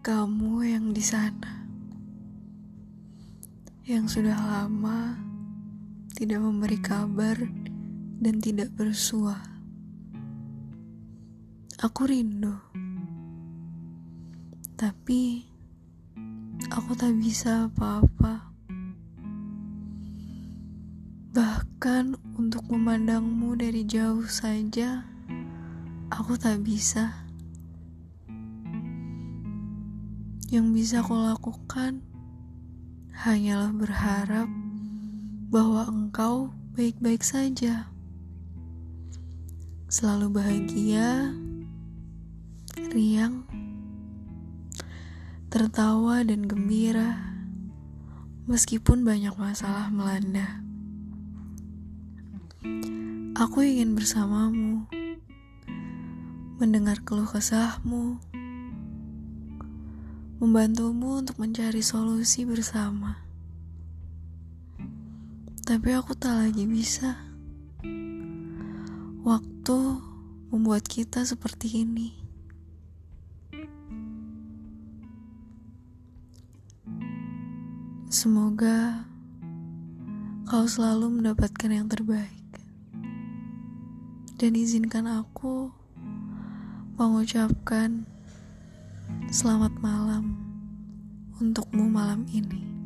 kamu yang di sana, yang sudah lama tidak memberi kabar dan tidak bersua. Aku rindu, tapi aku tak bisa apa-apa. Bahkan untuk memandangmu dari jauh saja, aku tak bisa. Yang bisa aku lakukan hanyalah berharap bahwa engkau baik-baik saja. Selalu bahagia, riang, tertawa dan gembira meskipun banyak masalah melanda. Aku ingin bersamamu, mendengar keluh kesahmu, membantumu untuk mencari solusi bersama. Tapi aku tak lagi bisa. Waktu membuat kita seperti ini. Semoga kau selalu mendapatkan yang terbaik. Dan izinkan aku mengucapkan Selamat malam untukmu malam ini.